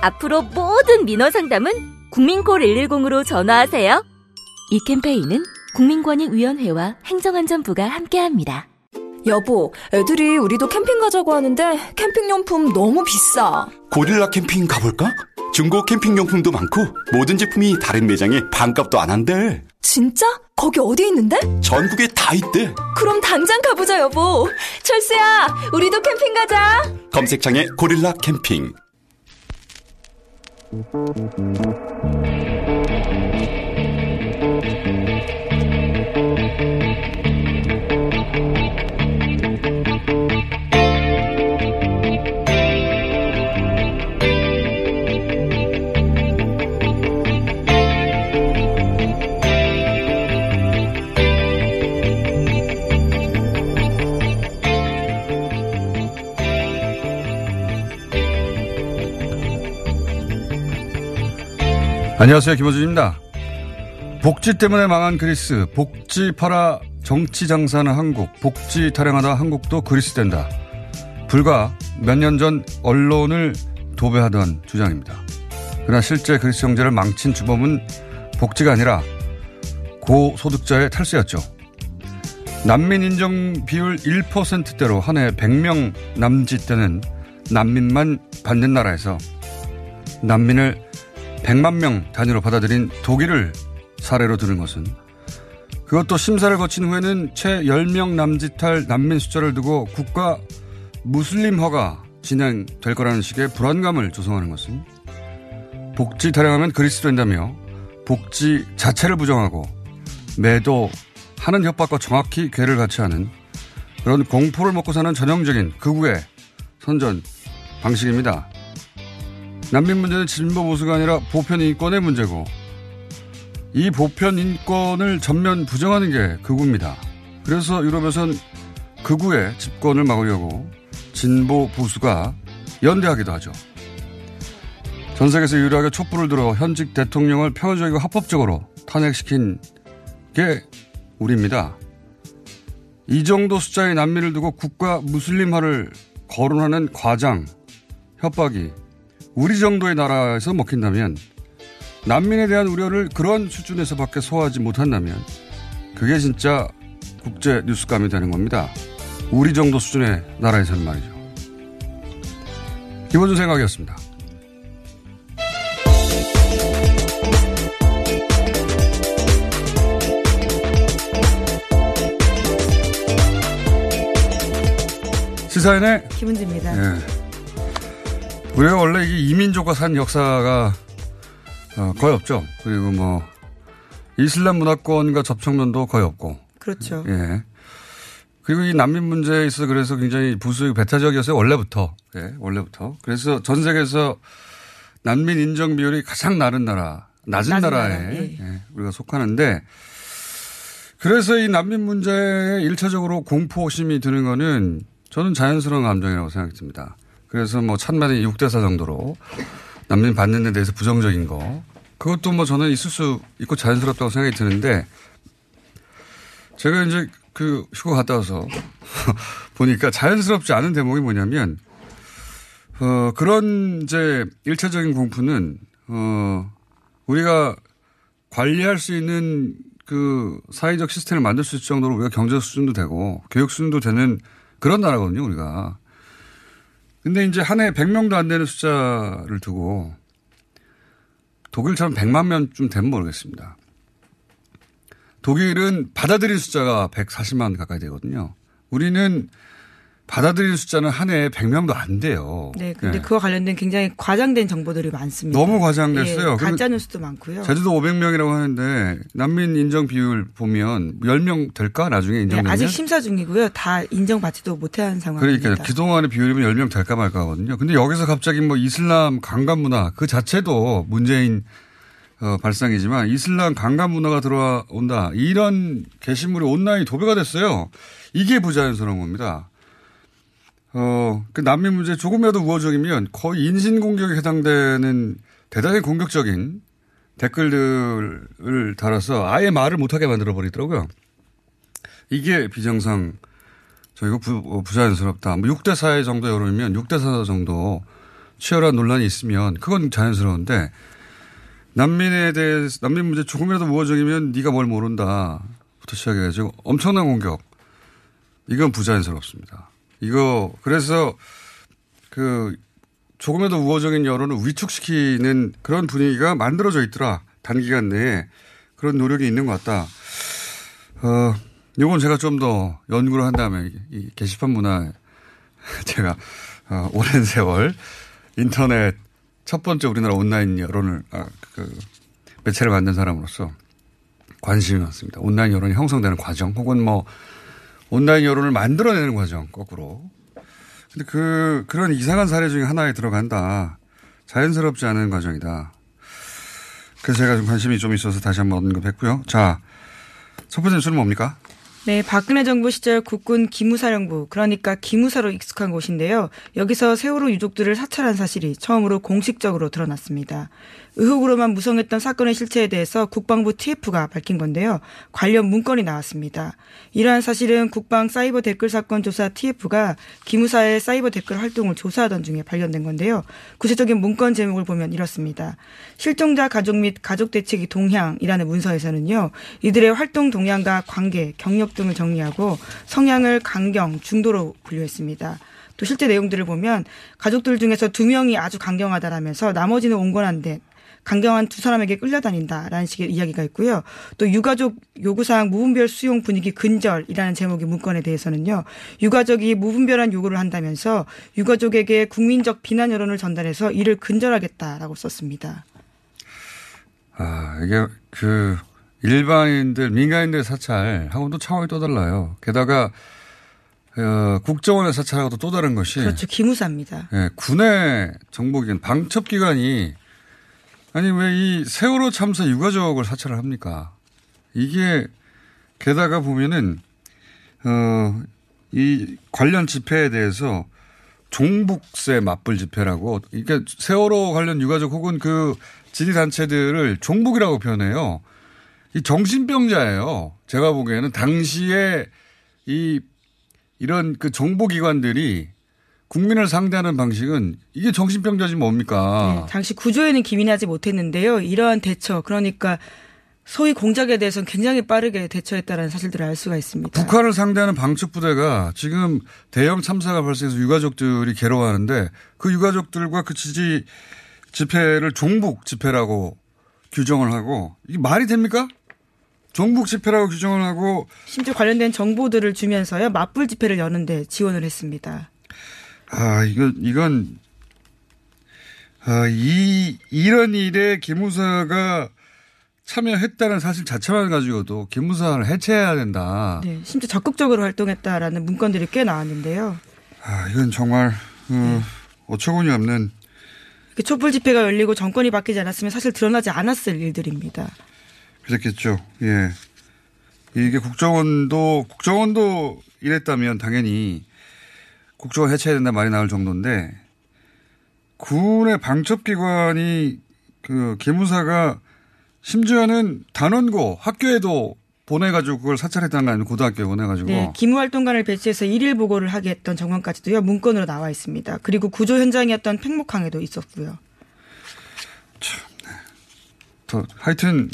앞으로 모든 민원 상담은 국민콜 110으로 전화하세요. 이 캠페인은 국민권익위원회와 행정안전부가 함께합니다. 여보, 애들이 우리도 캠핑 가자고 하는데 캠핑용품 너무 비싸. 고릴라 캠핑 가볼까? 중고 캠핑용품도 많고 모든 제품이 다른 매장에 반값도 안 한대. 진짜? 거기 어디 있는데? 전국에 다 있대. 그럼 당장 가보자, 여보. 철수야, 우리도 캠핑 가자. 검색창에 고릴라 캠핑. Música 안녕하세요. 김호준입니다. 복지 때문에 망한 그리스, 복지 팔아 정치 장사는 한국, 복지 타령하다 한국도 그리스 된다. 불과 몇 년 전 언론을 도배하던 주장입니다. 그러나 실제 그리스 경제를 망친 주범은 복지가 아니라 고소득자의 탈세였죠. 난민 인정 비율 1%대로 한 해 100명 남짓 되는 난민만 받는 나라에서 난민을 100만 명 단위로 받아들인 독일을 사례로 들은 것은 그것도 심사를 거친 후에는 채 10명 남짓할 난민 숫자를 두고 국가 무슬림화가 진행될 거라는 식의 불안감을 조성하는 것은 복지 타령하면 그리스 된다며 복지 자체를 부정하고 매도 하는 협박과 정확히 괴를 같이 하는 그런 공포를 먹고 사는 전형적인 극우의 선전 방식입니다. 난민 문제는 진보 보수가 아니라 보편 인권의 문제고 이 보편 인권을 전면 부정하는 게 극우입니다. 그래서 유럽에선 극우의 집권을 막으려고 진보 보수가 연대하기도 하죠. 전 세계에서 유일하게 촛불을 들어 현직 대통령을 평화적이고 합법적으로 탄핵시킨 게 우리입니다. 이 정도 숫자의 난민을 두고 국가 무슬림화를 거론하는 과장, 협박이 우리 정도의 나라에서 먹힌다면 난민에 대한 우려를 그런 수준에서밖에 소화하지 못한다면 그게 진짜 국제 뉴스감이 되는 겁니다. 우리 정도 수준의 나라에서는 말이죠. 기본적 생각이었습니다. 시사인의 김은지입니다. 예. 우리가 원래 이게 이민족과 산 역사가 어, 거의 없죠. 그리고 뭐 이슬람 문화권과 접촉면도 거의 없고. 그렇죠. 예. 그리고 이 난민 문제에 있어서 그래서 굉장히 부수익 배타적이었어요. 원래부터. 예, 원래부터. 그래서 전 세계에서 난민 인정 비율이 가장 낮은 나라, 낮은, 낮은 나라에 나라, 예. 예, 우리가 속하는데 그래서 이 난민 문제에 일차적으로 공포심이 드는 거는 저는 자연스러운 감정이라고 생각이 듭니다. 그래서 뭐 천만에 6대4 정도로 난민 받는 데 대해서 부정적인 거. 그것도 뭐 저는 있을 수 있고 자연스럽다고 생각이 드는데 제가 이제 그 휴가 갔다 와서 보니까 자연스럽지 않은 대목이 뭐냐면 어 그런 이제 일차적인 공포는 어 우리가 관리할 수 있는 그 사회적 시스템을 만들 수 있을 정도로 우리가 경제 수준도 되고 교육 수준도 되는 그런 나라거든요, 우리가. 근데 이제 한해 100명도 안 되는 숫자를 두고 독일처럼 100만 명쯤 되면 모르겠습니다. 독일은 받아들일 숫자가 140만 가까이 되거든요. 우리는 받아들일 숫자는 한 해에 100명도 안 돼요. 네, 근데 예. 그와 관련된 굉장히 과장된 정보들이 많습니다. 너무 과장됐어요. 예, 가짜 뉴스도 많고요. 제주도 500명이라고 하는데 난민 인정 비율 보면 10명 될까? 나중에 네, 인정되면? 아직 심사 중이고요. 다 인정받지도 못한 상황입니다. 그러니까 그동안의 비율이면 10명 될까 말까 하거든요. 근데 여기서 갑자기 뭐 이슬람 강간 문화 그 자체도 문재인 어, 발상이지만 이슬람 강간 문화가 들어온다. 이런 게시물이 온라인 도배가 됐어요. 이게 부자연스러운 겁니다. 어, 그 난민 문제 조금이라도 우호적이면 거의 인신공격에 해당되는 대단히 공격적인 댓글들을 달아서 아예 말을 못하게 만들어 버리더라고요. 이게 비정상 저 이거 부, 어, 부자연스럽다. 뭐 6대 4의 정도 여론이면 6대 4 정도 치열한 논란이 있으면 그건 자연스러운데 난민에 대해서 난민 문제 조금이라도 우호적이면 네가 뭘 모른다부터 시작해가지고 엄청난 공격. 이건 부자연스럽습니다. 이거 그래서 그 조금이라도 우호적인 여론을 위축시키는 그런 분위기가 만들어져 있더라. 단기간 내에 그런 노력이 있는 것 같다. 어, 요건 제가 좀 더 연구를 한 다음에 이 게시판 문화 제가 어, 오랜 세월 인터넷 첫 번째 우리나라 온라인 여론을 아, 그 매체를 만든 사람으로서 관심이 많습니다. 온라인 여론이 형성되는 과정 혹은 뭐 온라인 여론을 만들어내는 과정 거꾸로. 근데 그 그런 이상한 사례 중에 하나에 들어간다. 자연스럽지 않은 과정이다. 그래서 제가 좀 관심이 좀 있어서 다시 한번 언급했고요. 자, 첫 번째 뉴스는 뭡니까? 네, 박근혜 정부 시절 국군 기무사령부, 그러니까 기무사로 익숙한 곳인데요. 여기서 세월호 유족들을 사찰한 사실이 처음으로 공식적으로 드러났습니다. 의혹으로만 무성했던 사건의 실체에 대해서 국방부 TF가 밝힌 건데요. 관련 문건이 나왔습니다. 이러한 사실은 국방 사이버 댓글 사건 조사 TF가 기무사의 사이버 댓글 활동을 조사하던 중에 발견된 건데요. 구체적인 문건 제목을 보면 이렇습니다. 실종자 가족 및 가족 대책이 동향이라는 문서에서는요. 이들의 활동 동향과 관계, 경력 등을 정리하고 성향을 강경, 중도로 분류했습니다. 또 실제 내용들을 보면 가족들 중에서 두 명이 아주 강경하다라면서 나머지는 온건한데 강경한 두 사람에게 끌려다닌다라는 식의 이야기가 있고요. 또 유가족 요구사항 무분별 수용 분위기 근절이라는 제목의 문건에 대해서는요. 유가족이 무분별한 요구를 한다면서 유가족에게 국민적 비난 여론을 전달해서 이를 근절하겠다라고 썼습니다. 아, 이게 그 일반인들, 민간인들 사찰하고는 차원이 또 달라요. 게다가 어, 국정원의 사찰하고도 또 다른 것이 그렇죠. 기무사입니다. 예, 군의 정보기관, 방첩기관이 아니 왜 이 세월호 참사 유가족을 사찰을 합니까? 이게 게다가 보면은 어, 이 관련 집회에 대해서 종북세 맞불 집회라고 그러니까 세월호 관련 유가족 혹은 그 지리 단체들을 종북이라고 표현해요. 이 정신병자예요. 제가 보기에는 당시에 이 이런 그 정보기관들이 국민을 상대하는 방식은 이게 정신병자지 뭡니까? 네, 당시 구조에는 기민하지 못했는데요. 이러한 대처, 그러니까 소위 공작에 대해서는 굉장히 빠르게 대처했다는 사실들을 알 수가 있습니다. 북한을 상대하는 방첩 부대가 지금 대형 참사가 발생해서 유가족들이 괴로워하는데 그 유가족들과 그 지지 집회를 종북 집회라고 규정을 하고 이게 말이 됩니까? 종북 집회라고 규정을 하고 심지어 관련된 정보들을 주면서요. 맞불 집회를 여는데 지원을 했습니다. 아, 이거, 이건, 아, 이, 이런 일에 기무사가 참여했다는 사실 자체만 가지고도 기무사를 해체해야 된다. 네, 심지어 적극적으로 활동했다라는 문건들이 꽤 나왔는데요. 아, 이건 정말, 어, 어처구니 없는, 촛불 집회가 열리고 정권이 바뀌지 않았으면 사실 드러나지 않았을 일들입니다. 그랬겠죠. 예. 이게 국정원도, 국정원도 이랬다면 당연히 국정원 해체해야 된다 말이 나올 정도인데, 군의 방첩기관이 그 기무사가 심지어는 단원고 학교에도 보내가지고 그걸 사찰했다는 거 아니면 고등학교에 보내가지고. 네, 기무활동가를 배치해서 일일 보고를 하게 했던 정황까지도요 문건으로 나와 있습니다. 그리고 구조 현장이었던 팽목항에도 있었고요. 더, 하여튼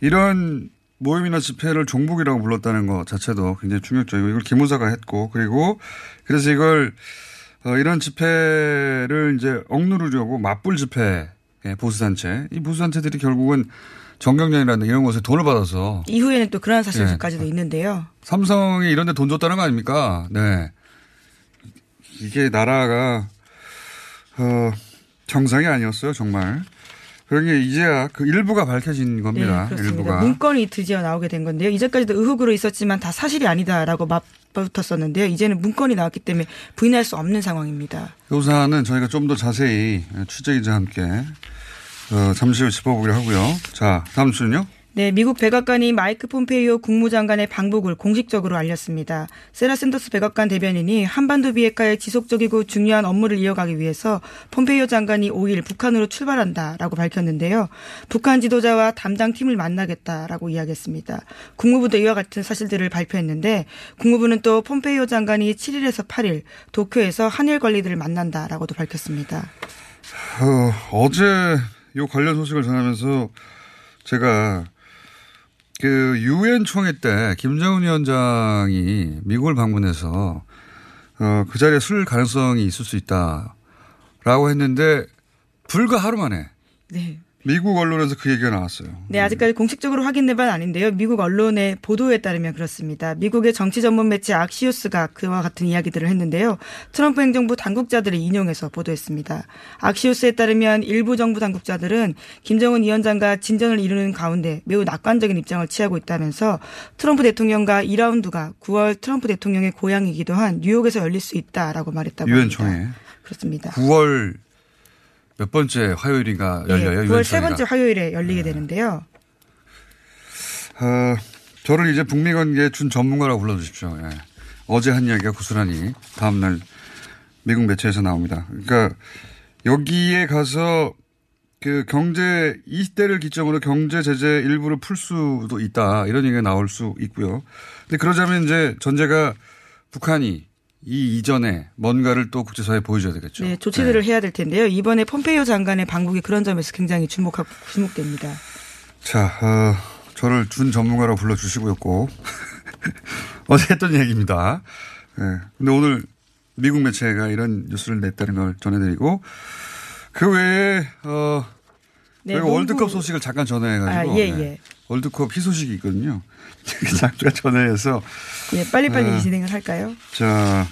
이런 모임이나 집회를 종북이라고 불렀다는 것 자체도 굉장히 충격적이고 이걸 기무사가 했고 그리고 그래서 이걸 어, 이런 집회를 이제 억누르려고 맞불 집회 예, 보수단체 이 보수단체들이 결국은 정경련이라는 이런 곳에 돈을 받아서 이후에는 또 그러한 사실까지도 예. 있는데요. 삼성이 이런 데 돈 줬다는 거 아닙니까? 네. 이게 나라가, 어, 정상이 아니었어요, 정말. 그런 게 이제야 그 일부가 밝혀진 겁니다. 네. 일부가. 문건이 드디어 나오게 된 건데요. 이제까지도 의혹으로 있었지만 다 사실이 아니다라고 맞붙었었는데요. 이제는 문건이 나왔기 때문에 부인할 수 없는 상황입니다. 이 사안은 저희가 좀 더 자세히 취재기자와 함께 어, 잠시 후 짚어보기로 하고요. 자, 다음 주는요? 네, 미국 백악관이 마이크 폼페이오 국무장관의 방북을 공식적으로 알렸습니다. 세라 샌더스 백악관 대변인이 한반도 비핵화의 지속적이고 중요한 업무를 이어가기 위해서 폼페이오 장관이 5일 북한으로 출발한다라고 밝혔는데요. 북한 지도자와 담당 팀을 만나겠다라고 이야기했습니다. 국무부도 이와 같은 사실들을 발표했는데 국무부는 또 폼페이오 장관이 7일에서 8일 도쿄에서 한일 관리들을 만난다라고도 밝혔습니다. 어, 제요 관련 소식을 전하면서 제가 그 유엔 총회 때 김정은 위원장이 미국을 방문해서 어, 그 자리에 술 가능성이 있을 수 있다라고 했는데 불과 하루 만에 네. 미국 언론에서 그 얘기가 나왔어요. 네, 아직까지 공식적으로 확인된 바는 아닌데요. 미국 언론의 보도에 따르면 그렇습니다. 미국의 정치 전문 매체 악시오스가 그와 같은 이야기들을 했는데요. 트럼프 행정부 당국자들을 인용해서 보도했습니다. 악시오스에 따르면 일부 정부 당국자들은 김정은 위원장과 진전을 이루는 가운데 매우 낙관적인 입장을 취하고 있다면서 트럼프 대통령과 2라운드가 9월 트럼프 대통령의 고향이기도 한 뉴욕에서 열릴 수 있다라고 말했다고 유엔 합니다. 총회. 그렇습니다. 9월 몇 번째 화요일인가 열려요? 네, 9월 세 번째 화요일에 열리게 되는데요. 어, 저를 이제 북미 관계에 준 전문가라고 불러주십시오. 예. 어제 한 이야기가 고스란히 다음날 미국 매체에서 나옵니다. 그러니까 여기에 가서 그 경제 이 때를 기점으로 경제 제재 일부를 풀 수도 있다 이런 얘기가 나올 수 있고요. 근데 그러자면 이제 전제가 북한이 이 이전에 뭔가를 또 국제사회에 보여줘야 되겠죠. 네, 조치들을 해야 될 텐데요. 이번에 폼페이오 장관의 방북이 그런 점에서 굉장히 주목하고 주목됩니다. 자, 어, 저를 준 전문가라고 불러주시고요, 꼭. 어제 했던 얘기입니다. 예. 근데 오늘 미국 매체가 이런 뉴스를 냈다는 걸 전해드리고, 그 외에, 어, 네, 저희가 농구- 월드컵 소식을 잠깐 전해가지고. 아, 예, 네. 예. 월드컵 희소식이 있거든요. 잠깐 전해서. 예, 빨리빨리 아. 진행을 할까요? 자,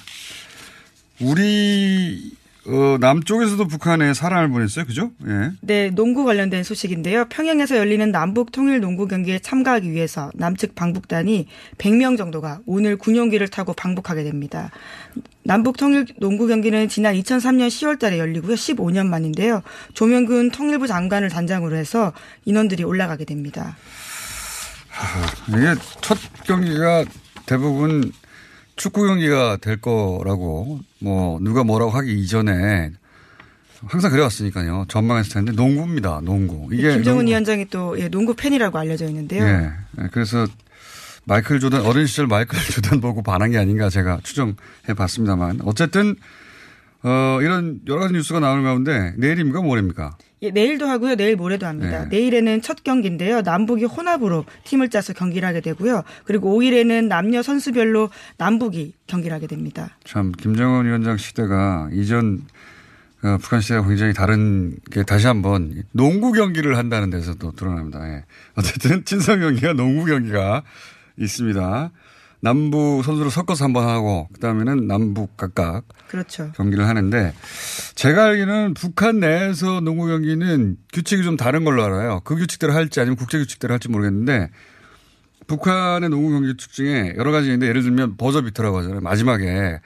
우리, 어, 남쪽에서도 북한에 사람을 보냈어요. 그죠? 예. 네, 농구 관련된 소식인데요. 평양에서 열리는 남북 통일 농구 경기에 참가하기 위해서 남측 방북단이 100명 정도가 오늘 군용기를 타고 방북하게 됩니다. 남북 통일 농구 경기는 지난 2003년 10월 달에 열리고요. 15년 만인데요. 조명근 통일부 장관을 단장으로 해서 인원들이 올라가게 됩니다. 이게 첫 경기가 대부분 축구 경기가 될 거라고 뭐 누가 뭐라고 하기 이전에 항상 그래왔으니까요. 전망했을 텐데 농구입니다. 농구. 이게 김정은 농구- 위원장이 또 예, 농구 팬이라고 알려져 있는데요. 예. 예, 그래서 마이클 조던 어린 시절 마이클 조던 보고 반한 게 아닌가 제가 추정해 봤습니다만 어쨌든 어 이런 여러 가지 뉴스가 나오는 가운데 내일입니까 모레입니까? 예, 내일도 하고요. 내일 모레도 합니다. 네. 내일에는 첫 경기인데요. 남북이 혼합으로 팀을 짜서 경기를 하게 되고요. 그리고 5일에는 남녀 선수별로 남북이 경기를 하게 됩니다. 참 김정은 위원장 시대가 이전 어, 북한 시대가 굉장히 다른 게 다시 한번 농구 경기를 한다는 데서도 드러납니다. 예. 어쨌든 친선 경기가 농구 경기가 있습니다. 남부 선수를 섞어서 한번 하고 그다음에는 남북 각각 그렇죠. 경기를 하는데 제가 알기로는 북한 내에서 농구 경기는 규칙이 좀 다른 걸로 알아요. 그 규칙대로 할지 아니면 국제 규칙대로 할지 모르겠는데 북한의 농구 경기 규칙 중에 여러 가지 있는데 예를 들면 버저비터라고 하잖아요. 마지막에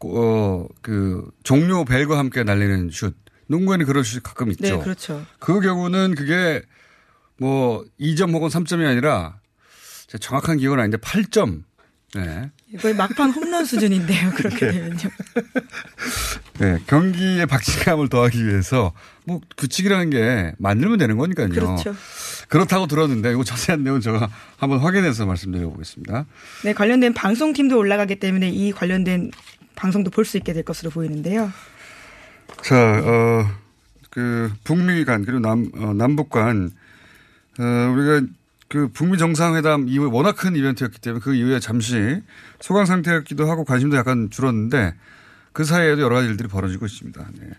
어, 그 종료 벨과 함께 날리는 슛. 농구에는 그런 슛이 가끔 있죠. 네, 그렇죠. 그 경우는 그게 뭐 2점 혹은 3점이 아니라 정확한 기억은 아닌데 8점. 네. 거의 막판 홈런 수준인데요. 그렇게 되면요. 네, 경기의 박진감을 더하기 위해서 뭐 규칙이라는 게 만들면 되는 거니까요. 그렇죠. 그렇다고 들었는데 이거 자세한 내용은 제가 한번 확인해서 말씀드려 보겠습니다. 네, 관련된 방송팀도 올라가기 때문에 이 관련된 방송도 볼 수 있게 될 것으로 보이는데요. 자, 어, 그 북미 간 그리고 남 어, 남북 간 어, 우리가 그 북미 정상회담 이후에 워낙 큰 이벤트였기 때문에 그 이후에 잠시 소강 상태였기도 하고 관심도 약간 줄었는데 그 사이에도 여러 가지 일들이 벌어지고 있습니다. 네.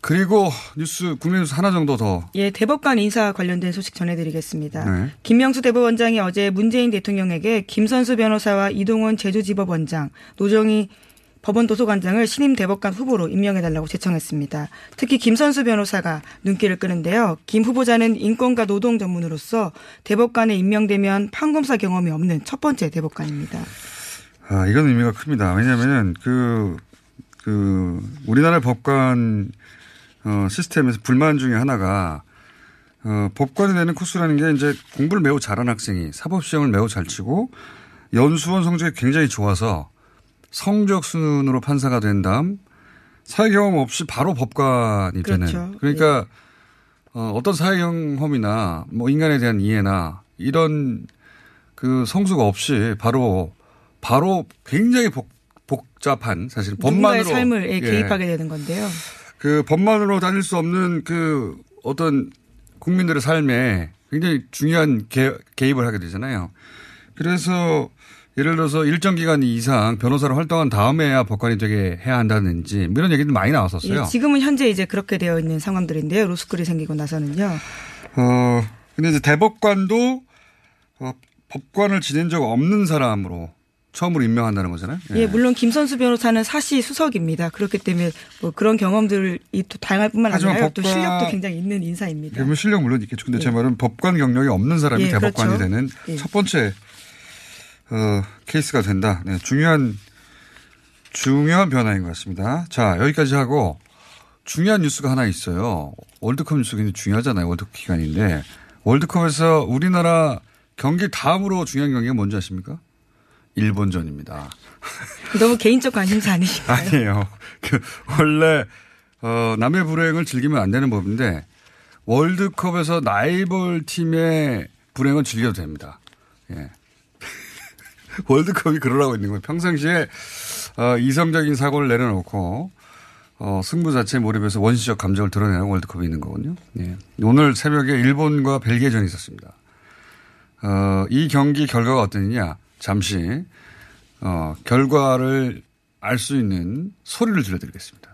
그리고 뉴스, 국내 뉴스 하나 정도 더. 예, 대법관 인사 관련된 소식 전해드리겠습니다. 네. 김명수 대법원장이 어제 문재인 대통령에게 김선수 변호사와 이동원 제주지법원장, 노정희 법원 도서관장을 신임 대법관 후보로 임명해달라고 제청했습니다. 특히 김선수 변호사가 눈길을 끄는데요. 김 후보자는 인권과 노동 전문으로서 대법관에 임명되면 판검사 경험이 없는 첫 번째 대법관입니다. 아, 이건 의미가 큽니다. 왜냐하면 그, 그, 우리나라 법관, 어, 시스템에서 불만 중에 하나가, 어, 법관이 되는 코스라는 게 이제 공부를 매우 잘한 학생이 사법시험을 매우 잘 치고 연수원 성적이 굉장히 좋아서 성적 순으로 판사가 된 다음 사회 경험 없이 바로 법관이 되는. 그렇죠. 그러니까 어, 어떤 사회 경험이나 뭐 인간에 대한 이해나 이런 그 성수가 없이 바로 바로 굉장히 복, 복잡한 사실 법만으로 삶을 예, 예. 개입하게 되는 건데요. 그 법만으로 다닐 수 없는 그 어떤 국민들의 삶에 굉장히 중요한 개, 개입을 하게 되잖아요. 그래서 예를 들어서 일정 기간 이상 변호사로 활동한 다음에야 법관이 되게 해야 한다든지 뭐 이런 얘기도 많이 나왔었어요. 예, 지금은 현재 이제 그렇게 되어 있는 상황들인데요. 로스쿨이 생기고 나서는요. 어, 근데 이제 대법관도 어, 법관을 지낸 적 없는 사람으로 처음으로 임명한다는 거잖아요. 예, 물론 김선수 변호사는 사시 수석입니다. 그렇기 때문에 뭐 그런 경험들이 또 다양할 뿐만 아니라 또 실력도 굉장히 있는 인사입니다. 그러면 실력 물론 있겠죠. 근데 제 말은 법관 경력이 없는 사람이 예, 대법관이 그렇죠. 되는 예. 첫 번째 어, 케이스가 된다. 네, 중요한 중요한 변화인 것 같습니다. 자 여기까지 하고 중요한 뉴스가 하나 있어요. 월드컵 뉴스가 굉장히 중요하잖아요. 월드컵 기간인데 월드컵에서 우리나라 경기 다음으로 중요한 경기가 뭔지 아십니까? 일본전입니다. 너무 개인적 관심사 아니신가요? 아니에요. 그 원래 어, 남의 불행을 즐기면 안 되는 법인데 월드컵에서 라이벌 팀의 불행은 즐겨도 됩니다. 예. 월드컵이 그러라고 있는 거예요. 평상시에 어, 이성적인 사고를 내려놓고 어, 승부 자체에 몰입해서 원시적 감정을 드러내는 월드컵이 있는 거거든요. 예. 오늘 새벽에 일본과 벨기에전이 있었습니다. 어, 이 경기 결과가 어떠느냐 잠시 어, 결과를 알 수 있는 소리를 들려드리겠습니다.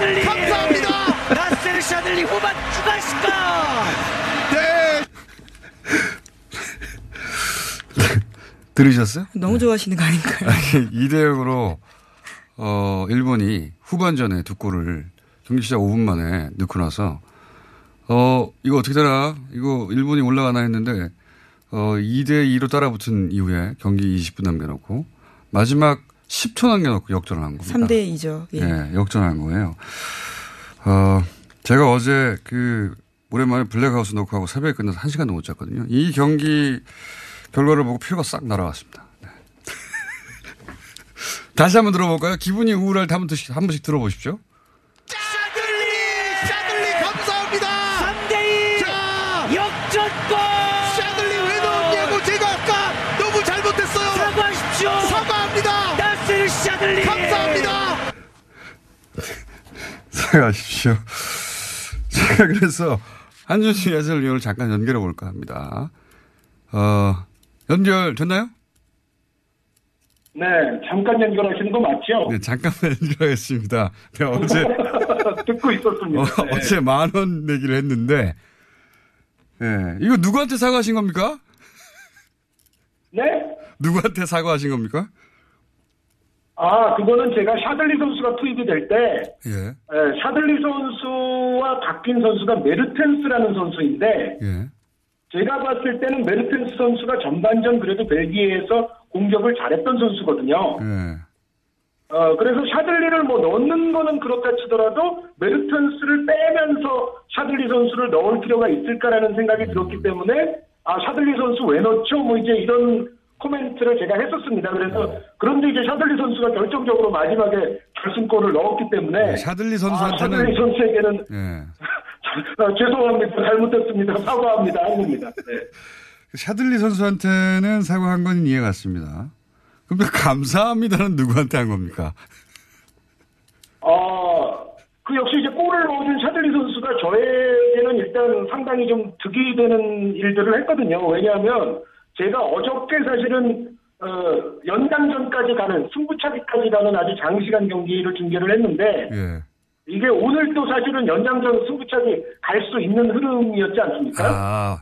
샤들리 감사합니다 나세루 샤들리 후반 추가시까 네 들으셨어요? 너무 좋아하시는 거 아닌가요? 2대 0으로 어, 일본이 후반전에 두 골을 경기 시작 5분 만에 넣고 나서 어, 이거 어떻게 되나? 이거 일본이 올라가나 했는데 어, 2대 2로 따라붙은 이후에 경기 20분 남겨놓고 마지막 10초 남겨놓고 역전을 한 겁니다. 3대 2죠. 예. 예, 역전한 거예요. 어, 제가 어제 그 오랜만에 블랙하우스 녹화하고 새벽에 끝나서 1시간도 못 잤거든요. 이 경기 결과를 보고 피로가 싹 날아갔습니다. 네. 다시 한번 들어볼까요? 기분이 우울할 때 한 번씩, 한 번씩 들어보십시오. 사과하십시오. 제가 그래서 한준수 해설위원을 잠깐 연결해 볼까 합니다. 어, 연결 됐나요? 네, 잠깐 연결하시는 거 맞죠? 네, 잠깐만 연결하겠습니다. 네, 어제, 듣고 있었습니다. 어, 네. 어제 만 원 내기를 했는데, 예, 이거 누구한테 사과하신 겁니까? 네? 누구한테 사과하신 겁니까? 아, 그거는 제가 샤들리 선수가 투입이 될 때, 예, 에, 샤들리 선수와 바뀐 선수가 메르텐스라는 선수인데, 예. 제가 봤을 때는 메르텐스 선수가 전반전 그래도 벨기에에서 공격을 잘했던 선수거든요. 예. 어, 그래서 샤들리를 뭐 넣는 거는 그렇다 치더라도 메르텐스를 빼면서 샤들리 선수를 넣을 필요가 있을까라는 생각이 들었기 때문에 아, 샤들리 선수 왜 넣죠? 뭐 이제 이런 코멘트를 제가 했었습니다. 그래서 그런데 이제 샤들리 선수가 결정적으로 마지막에 결승골을 넣었기 때문에 샤들리 아, 선수한테는 샤들리 선수에게는 예. 아, 죄송합니다. 잘못했습니다. 사과합니다. 한 겁니다. 네. 샤들리 선수한테는 사과한 건 이해 갔습니다. 근데 감사합니다는 누구한테 한 겁니까? 그 역시 이제 골을 넣어준 샤들리 선수가 저에게는 일단 상당히 좀 득이 되는 일들을 했거든요. 왜냐하면 제가 어저께 사실은 어, 연장전까지 가는 승부차기까지 가는 아주 장시간 경기를 중계를 했는데 예. 이게 오늘 또 사실은 연장전 승부차기 갈 수 있는 흐름이었지 않습니까? 아,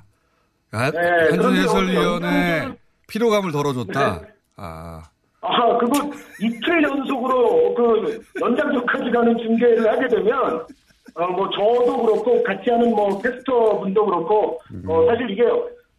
아 네, 한준 해설위원의 연장전- 피로감을 덜어줬다. 네. 아, 아, 그거 이틀 연속으로 그 연장전까지 가는 중계를 하게 되면, 어, 뭐 저도 그렇고 같이 하는 뭐 캐스터 분도 그렇고, 어, 사실 이게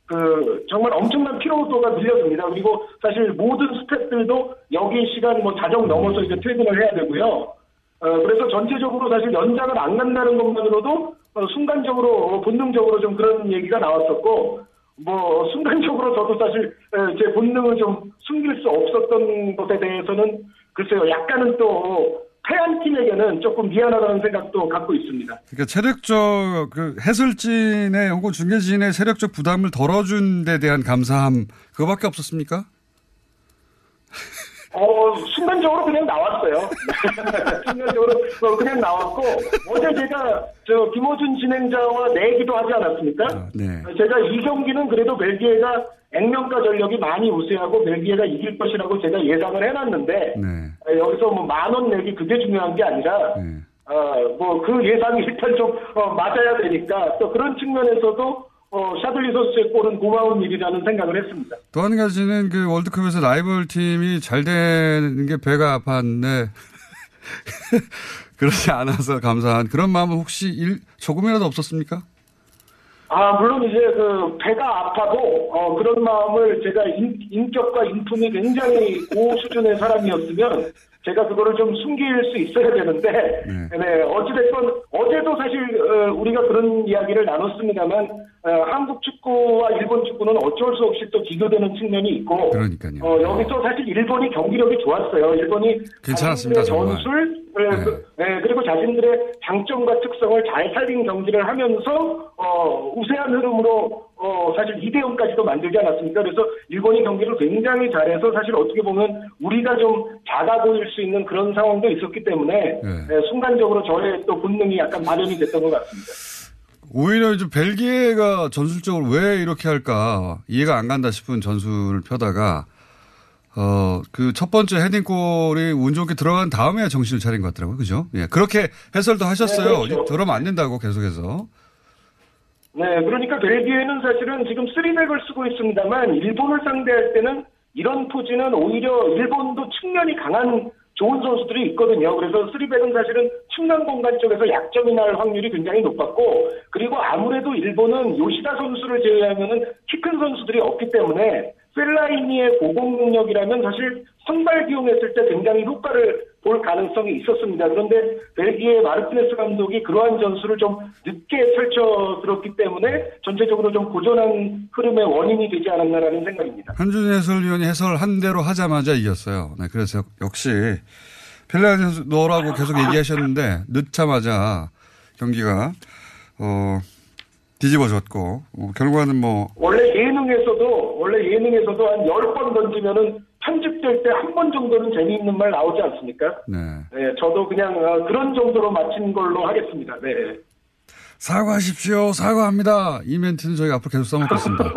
그 정말 엄청난 피로도가 밀려듭니다. 그리고 사실 모든 스태프들도 여기 시간 뭐 자정 넘어서 이제 퇴근을 해야 되고요. 어, 그래서 전체적으로 사실 연장을 안 간다는 것만으로도 어, 순간적으로 어, 본능적으로 좀 그런 얘기가 나왔었고 뭐 순간적으로 저도 사실 에, 제 본능을 좀 숨길 수 없었던 것에 대해서는 글쎄요 약간은 또 패한 팀에게는 조금 미안하다는 생각도 갖고 있습니다. 그러니까 체력적 그 해설진의 혹은 중계진의 체력적 부담을 덜어준 데 대한 감사함 그거밖에 없었습니까? 어, 순간적으로 그냥 나왔어요. 순간적으로 어, 그냥 나왔고, 어제 제가 저 김호준 진행자와 내기도 하지 않았습니까? 네. 제가 이 경기는 그래도 벨기에가 액면가 전력이 많이 우세하고 벨기에가 이길 것이라고 제가 예상을 해놨는데, 네. 어, 여기서 뭐 만 원 내기 그게 중요한 게 아니라, 어, 뭐 그 예상이 일단 좀 어, 맞아야 되니까, 또 그런 측면에서도 어, 샤들리 선수의 골은 고마운 일이라는 생각을 했습니다. 또 한 가지는 그 월드컵에서 라이벌 팀이 잘 되는 게 배가 아팠는데 그렇지 않아서 감사한 그런 마음은 혹시 일, 조금이라도 없었습니까? 아, 물론 이제 그 배가 아파도 어, 그런 마음을 제가 인, 격과 인품이 굉장히 고 수준의 사람이었으면 제가 그거를 좀 숨길 수 있어야 되는데 네, 어찌됐건 어제도 사실 어, 우리가 그런 이야기를 나눴습니다만 어, 한국 축구와 일본 축구는 어쩔 수 없이 또 비교되는 측면이 있고 그러니까요. 어, 여기서 사실 일본이 경기력이 좋았어요. 일본이 괜찮았습니다. 전술 네, 그- 네, 그리고 자신들의 장점과 특성을 잘 살린 경기를 하면서 어, 우세한 흐름으로 어, 사실 2대 0까지도 만들지 않았습니까? 그래서 일본이 경기를 굉장히 잘해서 사실 어떻게 보면 우리가 좀 작아 보일 수 있는 그런 상황도 있었기 때문에 네, 순간적으로 저의 또 본능이 약간 발현이 됐던 것 같습니다. 오히려 이제 벨기에가 전술적으로 왜 이렇게 할까 이해가 안 간다 싶은 전술을 펴다가 어 그 첫 번째 헤딩골이 운 좋게 들어간 다음에 정신을 차린 것 같더라고요. 그죠? 예. 그렇게 해설도 하셨어요. 네, 그렇죠. 들어면 안 된다고 계속해서. 네, 그러니까 벨기에는 사실은 지금 3백을 쓰고 있습니다만 일본을 상대할 때는 이런 포지는 오히려 일본도 측면이 강한 좋은 선수들이 있거든요. 그래서 3백은 사실은 측면 공간 쪽에서 약점이 날 확률이 굉장히 높았고 그리고 아무래도 일본은 요시다 선수를 제외하면은 키 큰 선수들이 없기 때문에 펠라이니의 고공 능력이라면 사실 선발 기용했을 때 굉장히 효과를 볼 가능성이 있었습니다. 그런데 벨기에 마르티네스 감독이 그러한 전술을 좀 늦게 펼쳐들었기 때문에 전체적으로 좀 고전한 흐름의 원인이 되지 않았나라는 생각입니다. 한준 해설위원이 해설한 대로 하자마자 이겼어요. 네, 그래서 역시 펠라니 선수 너라고 계속 얘기하셨는데 늦자마자 경기가 어 뒤집어졌고 어, 결과는 뭐 원래 예능에서도 원래 예능에서도 한 10번 던지면은 편집될 때 한 번 정도는 재미있는 말 나오지 않습니까? 네. 네, 저도 그냥 어, 그런 정도로 마친 걸로 하겠습니다. 네. 사과하십시오. 사과합니다. 이 멘트는 저희가 앞으로 계속 써먹겠습니다.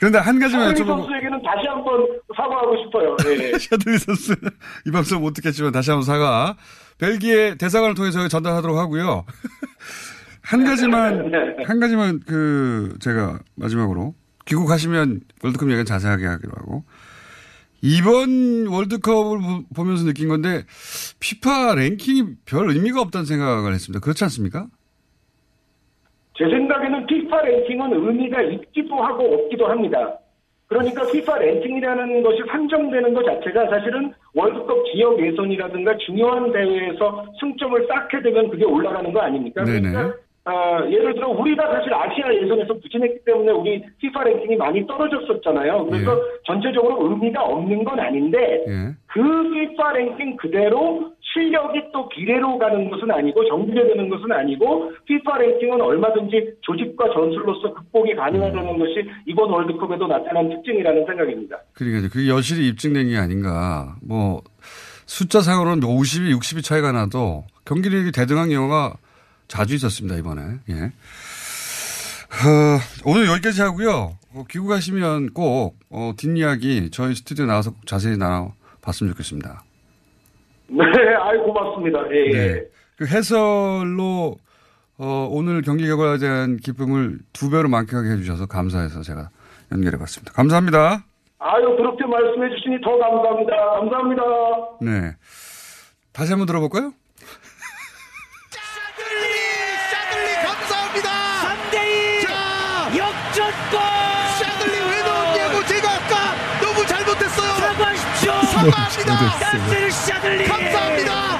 그런데 한 가지만 여쭤보고 선수에게는 다시 한 번 사과하고 싶어요. 네. 샤들리 선수 이 방송 못 듣겠지만 다시 한 번 사과. 벨기에 대사관을 통해서 전달하도록 하고요. 한 가지만 한 가지만 그 제가 마지막으로 귀국하시면 월드컵 얘기는 자세하게 하기로 하고 이번 월드컵을 보- 보면서 느낀 건데 피파 랭킹이 별 의미가 없다는 생각을 했습니다. 그렇지 않습니까? 제 생각에는 피파 랭킹은 의미가 있기도 하고 없기도 합니다. 그러니까 피파 랭킹이라는 것이 산정되는 것 자체가 사실은 월드컵 지역 예선이라든가 중요한 대회에서 승점을 쌓게 되면 그게 올라가는 거 아닙니까? 네네. 그러니까 어, 예를 들어 우리가 사실 아시아 예선에서 부진했기 때문에 우리 피파 랭킹이 많이 떨어졌었잖아요. 그래서 전체적으로 의미가 없는 건 아닌데 예. 그 피파 랭킹 그대로 실력이 또 비례로 가는 것은 아니고 정비례되는 것은 아니고 피파 랭킹은 얼마든지 조직과 전술로서 극복이 가능하다는 것이 이번 월드컵에도 나타난 특징이라는 생각입니다. 그러니까 그게 여실히 입증된 게 아닌가. 뭐 숫자상으로는 50이 60이 차이가 나도 경기력이 대등한 경우가 자주 있었습니다, 이번에. 예. 어, 오늘 여기까지 하고요. 어, 귀국하시면 꼭, 어, 뒷이야기 저희 스튜디오 나와서 자세히 나눠봤으면 좋겠습니다. 네, 아이 고맙습니다. 예, 예. 네. 그 해설로, 어, 오늘 경기 결과에 대한 기쁨을 두 배로 만끽하게 해주셔서 감사해서 제가 연결해 봤습니다. 감사합니다. 아유, 그렇게 말씀해 주시니 더 감사합니다. 감사합니다. 네. 다시 한번 들어볼까요? 역전골 샤들리 왜 넣었냐고 제가 아까 너무 잘못했어요. 사과하십시오. 사과합니다. 나스르 샤들리 감사합니다.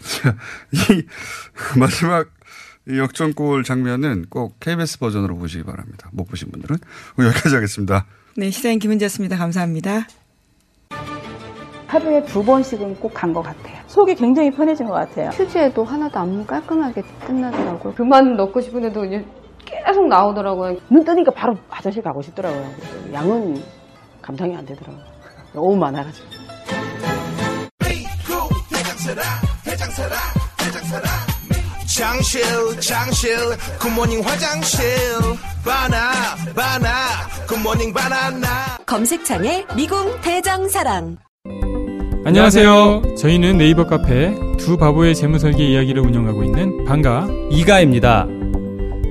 자, 이 마지막 이 역전골 장면은 꼭 KBS 버전으로 보시기 바랍니다. 못 보신 분들은. 여기까지 하겠습니다. 네, 시사인 김은지였습니다. 감사합니다. 하루에 두 번씩은 꼭 간 것 같아요. 속이 굉장히 편해진 것 같아요. 휴지에도 하나도 안 깔끔하게 끝나더라고요. 그만 넣고 싶은데도 계속 나오더라고요. 눈 뜨니까 바로 화장실 가고 싶더라고요. 양은 감당이 안 되더라고요. 너무 많아가지고. 장실 장실 굿모닝 화장실 바나 바나 굿모닝 바나나 검색창에 미궁 대장사랑. 안녕하세요. 저희는 네이버 카페 두 바보의 재무설계 이야기를 운영하고 있는 방가 이가입니다.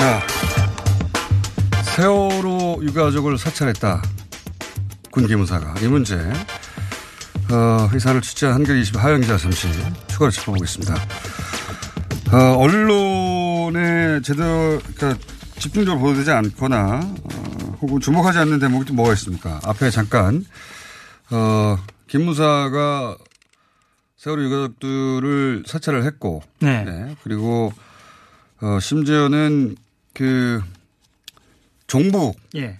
자, 세월호 유가족을 사찰했다. 군기무사가. 이 문제. 어, 회사를 취재한 한겨레20 하영 기자 잠시 추가로 짚어보겠습니다. 어, 언론에 제대로, 그러니까 집중적으로 보도되지 않거나, 어, 혹은 주목하지 않는 대목이 또 뭐가 있습니까? 앞에 잠깐, 어, 김무사가 세월호 유가족들을 사찰을 했고, 네. 그리고, 어, 심지어는 그, 종북. 예.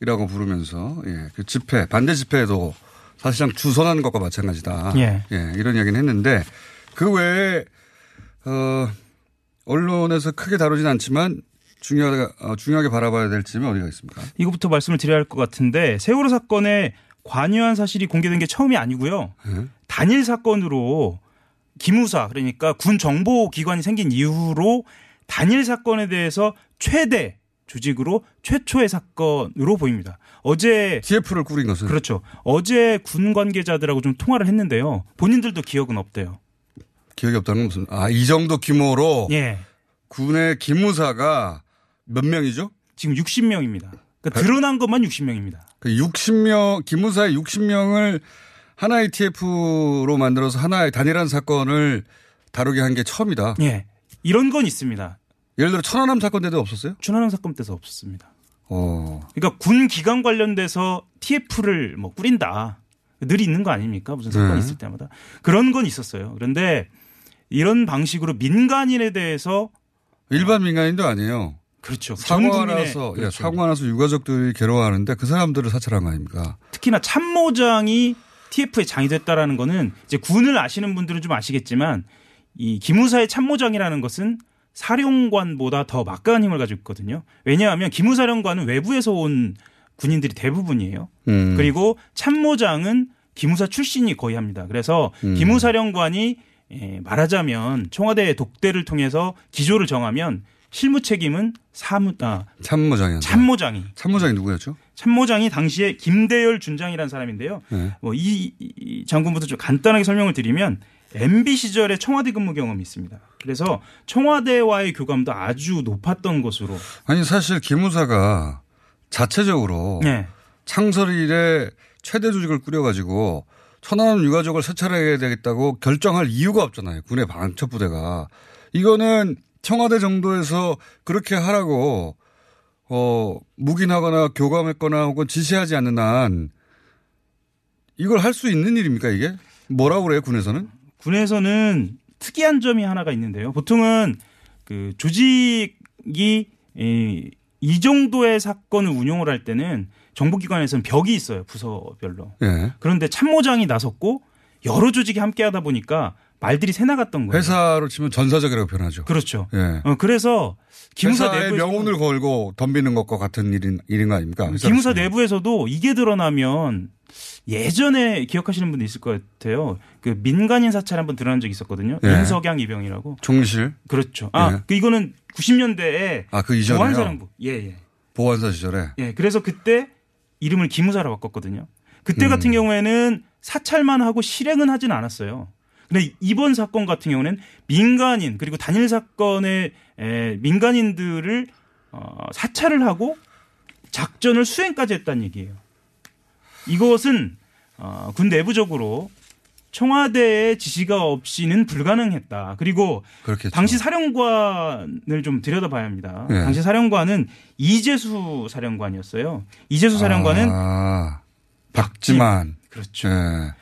이라고 부르면서, 예, 그 집회, 반대 집회에도 사실상 주선하는 것과 마찬가지다. 예. 이런 이야기는 했는데, 그 외에, 어, 언론에서 크게 다루진 않지만, 중요하게, 어, 중요하게 바라봐야 될 점이 어디가 있습니까? 이것부터 말씀을 드려야 할 것 같은데 세월호 사건에 관여한 사실이 공개된 게 처음이 아니고요. 네. 단일 사건으로 기무사 그러니까 군 정보 기관이 생긴 이후로 단일 사건에 대해서 최대 조직으로 최초의 사건으로 보입니다. 어제 TF를 꾸린 것은 그렇죠. 어제 군 관계자들하고 좀 통화를 했는데요. 본인들도 기억은 없대요. 기억이 없다는 건 무슨, 아, 이 정도 규모로. 예. 군의 기무사가 몇 명이죠? 지금 60명입니다. 그러니까 드러난 것만 60명입니다. 그 60명, 기무사의 60명을 하나의 TF로 만들어서 하나의 단일한 사건을 다루게 한 게 처음이다. 예. 이런 건 있습니다. 예를 들어 천안함 사건 때도 없었어요? 천안함 사건 때도 없었습니다. 어. 그러니까 군 기관 관련돼서 TF를 뭐 꾸린다. 늘 있는 거 아닙니까? 무슨 사건 네. 있을 때마다. 그런 건 있었어요. 그런데 이런 방식으로 민간인에 대해서 일반 민간인도 아니에요. 그렇죠. 사고 나서, 예, 그렇죠. 사고 나서 유가족들이 괴로워하는데 그 사람들을 사찰한 거 아닙니까? 특히나 참모장이 TF에 장이 됐다라는 거는 이제 군을 아시는 분들은 좀 아시겠지만 이 기무사의 참모장이라는 것은 사령관보다 더 막강한 힘을 가지고 있거든요. 왜냐하면 기무사령관은 외부에서 온 군인들이 대부분이에요. 음. 그리고 참모장은 기무사 출신이 거의 합니다. 그래서 음. 기무사령관이 예, 말하자면 청와대 독대를 통해서 기조를 정하면 실무 책임은 사무 아 참모장이. 참모장이 참모장이 누구였죠? 참모장이 당시에 김대열 준장이라는 사람인데요. 네. 뭐이 장군부터 좀 간단하게 설명을 드리면 MB 시절에 청와대 근무 경험이 있습니다. 그래서 청와대와의 교감도 아주 높았던 것으로. 아니 사실 기무사가 자체적으로 네. 창설 이래 최대 조직을 꾸려가지고 천안함 유가족을 세차해야 되겠다고 결정할 이유가 없잖아요. 군의 방첩부대가. 이거는 청와대 정도에서 그렇게 하라고 어, 묵인하거나 교감했거나 혹은 지시하지 않는 한 이걸 할 수 있는 일입니까 이게? 뭐라고 그래요 군에서는? 군에서는 특이한 점이 하나가 있는데요. 보통은 그 조직이 이, 이 정도의 사건을 운용을 할 때는 정보기관에서는 벽이 있어요 부서별로. 예. 그런데 참모장이 나섰고 여러 조직이 함께하다 보니까 말들이 새 나갔던 거예요. 회사로 치면 전사적이라고 표현하죠. 그렇죠. 예. 어, 그래서 기무사 내부에서 명운을 걸고 덤비는 것과 같은 일인, 일인 거 아닙니까? 기무사 내부에서도 이게 드러나면 예전에 기억하시는 분도 있을 것 같아요. 그 민간인 사찰 한번 드러난 적이 있었거든요. 예. 인석양 이병이라고. 총실. 그렇죠. 아, 예. 그 이거는 90년대에 아, 그 이전에요? 보안사령부. 예, 예. 보안사 시절에. 예. 그래서 그때 이름을 기무사로 바꿨거든요. 그때 음. 같은 경우에는 사찰만 하고 실행은 하진 않았어요. 근데 이번 사건 같은 경우는 민간인 그리고 단일 사건의 에, 민간인들을 어, 사찰을 하고 작전을 수행까지 했다는 얘기예요. 이것은 어, 군 내부적으로 청와대의 지시가 없이는 불가능했다. 그리고 그렇겠죠. 당시 사령관을 좀 들여다봐야 합니다. 네. 당시 사령관은 이재수 사령관이었어요. 이재수 사령관은 아, 박지만. 그렇죠. 예.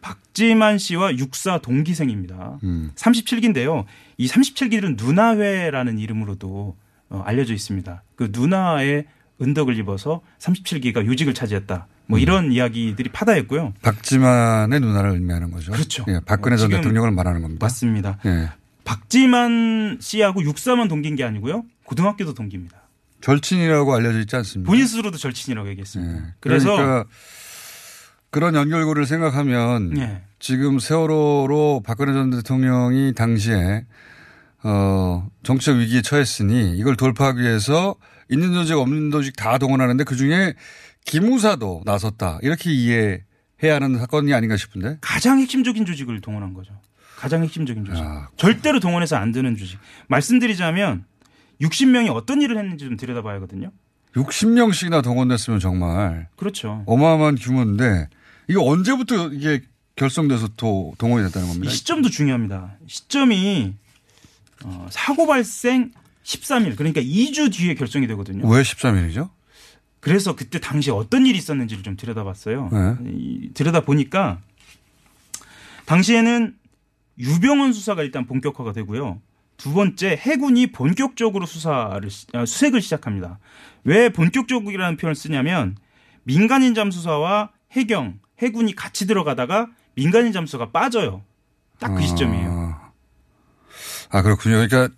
박지만 씨와 육사 동기생입니다. 음. 37기인데요. 이 37기들은 누나회라는 이름으로도 어, 알려져 있습니다. 그 누나의 은덕을 입어서 37기가 요직을 차지했다. 음. 뭐 이런 이야기들이 파다했고요. 박지만의 누나를 의미하는 거죠. 그렇죠. 예, 박근혜 전 대통령을 말하는 겁니다. 맞습니다. 예. 박지만 씨하고 육사만 동기인 게 아니고요. 고등학교도 동기입니다. 절친이라고 알려져 있지 않습니까? 본인 스스로도 절친이라고 얘기했습니다. 예. 그래서 그러니까 그런 연결고를 생각하면 예. 지금 세월호로 박근혜 전 대통령이 당시에 어, 정치적 위기에 처했으니 이걸 돌파하기 위해서 있는 조직 없는 조직 다 동원하는데 그중에 기무사도 나섰다. 이렇게 이해해야 하는 사건이 아닌가 싶은데. 가장 핵심적인 조직을 동원한 거죠. 가장 핵심적인 조직. 아. 절대로 동원해서 안 되는 조직. 말씀드리자면 60명이 어떤 일을 했는지 좀 들여다봐야거든요. 60명씩이나 동원됐으면 정말 그렇죠. 어마어마한 규모인데 이게 언제부터 이게 결성돼서 또 동원이 됐다는 겁니다. 이 시점도 중요합니다. 시점이 어, 사고 발생 13일 그러니까 2주 뒤에 결정이 되거든요. 왜 13일이죠? 그래서 그때 당시에 어떤 일이 있었는지를 좀 들여다봤어요. 네. 이, 들여다 보니까 당시에는 유병원 수사가 일단 본격화가 되고요. 두 번째 해군이 본격적으로 수사를 시- 아, 수색을 시작합니다. 왜 본격적이라는 표현을 쓰냐면 민간인 잠수사와 해경, 해군이 같이 들어가다가 민간인 잠수가 빠져요. 딱 그 시점이에요. 아 그렇군요. 그러니까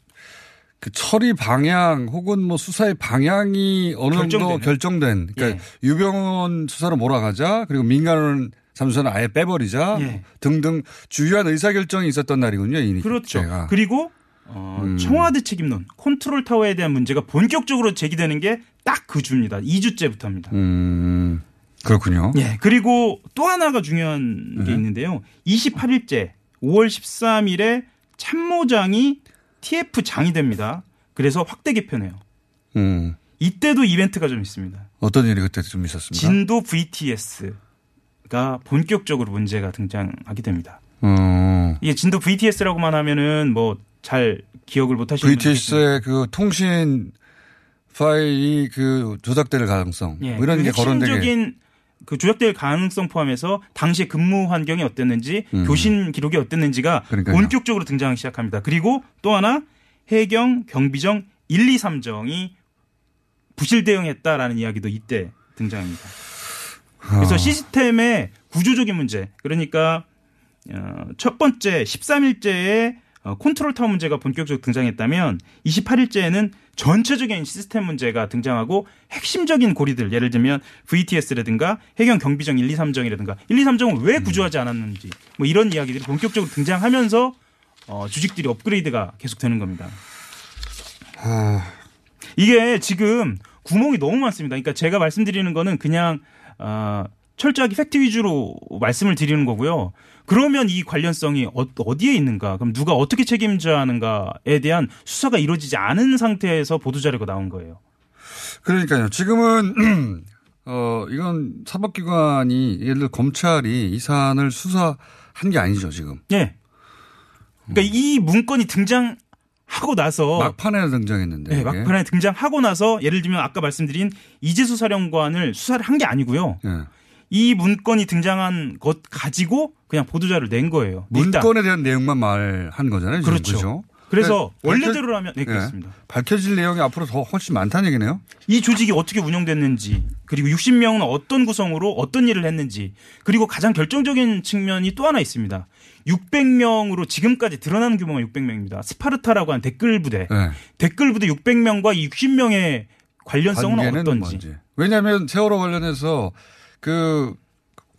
그 처리 방향 혹은 뭐 수사의 방향이 어느 정도. 결정된. 그러니까 예. 유병언 수사로 몰아가자 그리고 민간 잠수사는 아예 빼버리자 예. 등등 주요한 의사 결정이 있었던 날이군요. 이 그렇죠. 때가. 그리고 어, 음. 청와대 책임론, 컨트롤 타워에 대한 문제가 본격적으로 제기되는 게 딱 그 주입니다. 2주째부터입니다. 음 그렇군요. 예. 그리고 또 하나가 중요한 게 네. 있는데요. 28일째 5월 13일에 참모장이 TF장이 됩니다. 그래서 확대 개편해요. 음 이때도 이벤트가 좀 있습니다. 어떤 일이 그때 좀 있었습니까? 진도 VTS가 본격적으로 문제가 등장하게 됩니다. 어. 이게 진도 VTS라고만 하면은 뭐 잘 기억을 못 하시는 VTS의 그 통신 파일이 그 조작될 가능성 예, 뭐 이런 그 게 거론되게 핵심적인 그 조작될 가능성 포함해서 당시의 근무 환경이 어땠는지 음. 교신 기록이 어땠는지가 그러니까요. 본격적으로 등장하기 시작합니다. 그리고 또 하나 해경 경비정 1, 2, 3정이 부실 대응했다라는 이야기도 이때 등장합니다. 그래서 아. 시스템의 구조적인 문제 그러니까 어, 첫 번째 13일째에 어, 컨트롤 타워 문제가 본격적으로 등장했다면 28일째에는 전체적인 시스템 문제가 등장하고 핵심적인 고리들 예를 들면 VTS라든가 해경 경비정 1, 2, 3정이라든가 1, 2, 3정을 왜 구조하지 않았는지 뭐 이런 이야기들이 본격적으로 등장하면서 어, 주식들이 업그레이드가 계속되는 겁니다. 아, 이게 지금 구멍이 너무 많습니다. 그러니까 제가 말씀드리는 거는 그냥 어, 철저하게 팩트 위주로 말씀을 드리는 거고요. 그러면 이 관련성이 어, 디에 있는가? 그럼 누가 어떻게 책임져야 하는가에 대한 수사가 이루어지지 않은 상태에서 보도 자료가 나온 거예요. 그러니까요. 지금은 어 이건 사법기관이 예를 들어 검찰이 이 사안을 수사한 게 아니죠 지금. 예. 그러니까 이 문건이 등장 하고 나서 막판에 등장했는데. 네. 막판에 등장하고 나서 예를 들면 아까 말씀드린 이재수 사령관을 수사를 한 게 아니고요. 예. 이 문건이 등장한 것 가지고 그냥 보도자를 낸 거예요. 일단. 문건에 대한 내용만 말한 거잖아요. 그렇죠. 그죠? 그래서 네, 원래대로라면 네, 예. 그렇습니다. 밝혀질 내용이 앞으로 더 훨씬 많다는 얘기네요. 이 조직이 어떻게 운영됐는지 그리고 60명은 어떤 구성으로 어떤 일을 했는지 그리고 가장 결정적인 측면이 또 하나 있습니다. 600명으로 지금까지 드러나는 규모가 600명입니다. 스파르타라고 하는 댓글 부대. 네. 댓글 부대 600명과 60명의 관련성은 어떤지. 뭔지. 왜냐하면 세월호 관련해서 그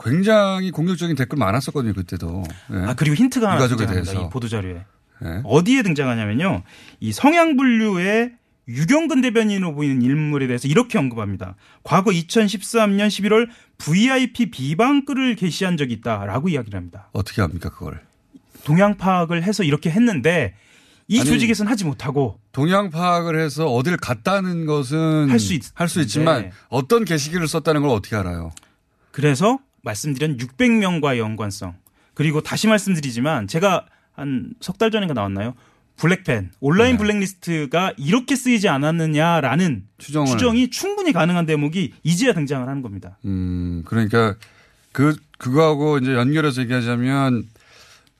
굉장히 공격적인 댓글 많았었거든요 그때도. 예. 아 그리고 힌트가 하나 등장합니다. 이 보도 자료에 예. 어디에 등장하냐면요. 이 성향 분류의 유경근 대변인으로 보이는 인물에 대해서 이렇게 언급합니다. 과거 2013년 11월 VIP 비방 글을 게시한 적이 있다라고 이야기를 합니다. 어떻게 합니까 그걸? 동향 파악을 해서 이렇게 했는데 이 아니, 조직에서는 하지 못하고 동향 파악을 해서 어딜 갔다는 것은 할 수 있- 할수 있지만 네. 어떤 게시기를 썼다는 걸 어떻게 알아요? 그래서 말씀드린 600명과의 연관성 그리고 다시 말씀드리지만 제가 한 석 달 전인가 나왔나요? 블랙펜 온라인 네. 블랙리스트가 이렇게 쓰이지 않았느냐라는 추정을. 추정이 충분히 가능한 대목이 이제야 등장을 하는 겁니다. 음 그러니까 그 그거하고 이제 연결해서 얘기하자면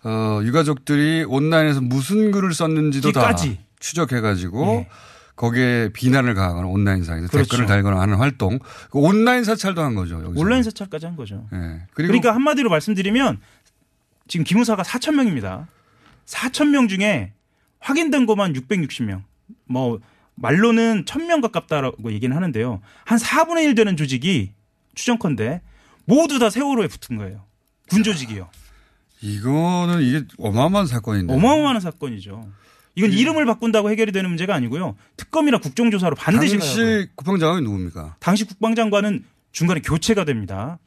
어 유가족들이 온라인에서 무슨 글을 썼는지도 다. 추적해가지고 거기에 비난을 가하거나 온라인상에서 그렇죠. 댓글을 달거나 하는 활동 그 온라인 사찰도 한 거죠. 여기서. 온라인 사찰까지 한 거죠. 예. 그리고 그러니까 한마디로 말씀드리면 지금 기무사가 4천 명입니다. 4천 명 중에 확인된 것만 660명. 뭐 말로는 1000명 가깝다라고 얘기는 하는데요. 한 4분의 1 되는 조직이 추정컨대 모두 다 세월호에 붙은 거예요. 군 조직이요. 이거는 이게 어마어마한 사건인데. 어마어마한 사건이죠. 이건 이름을 바꾼다고 해결이 되는 문제가 아니고요. 특검이나 국정조사로 반드시. 당시 국방장관이 누굽니까? 당시 국방장관은 중간에 교체가 됩니다.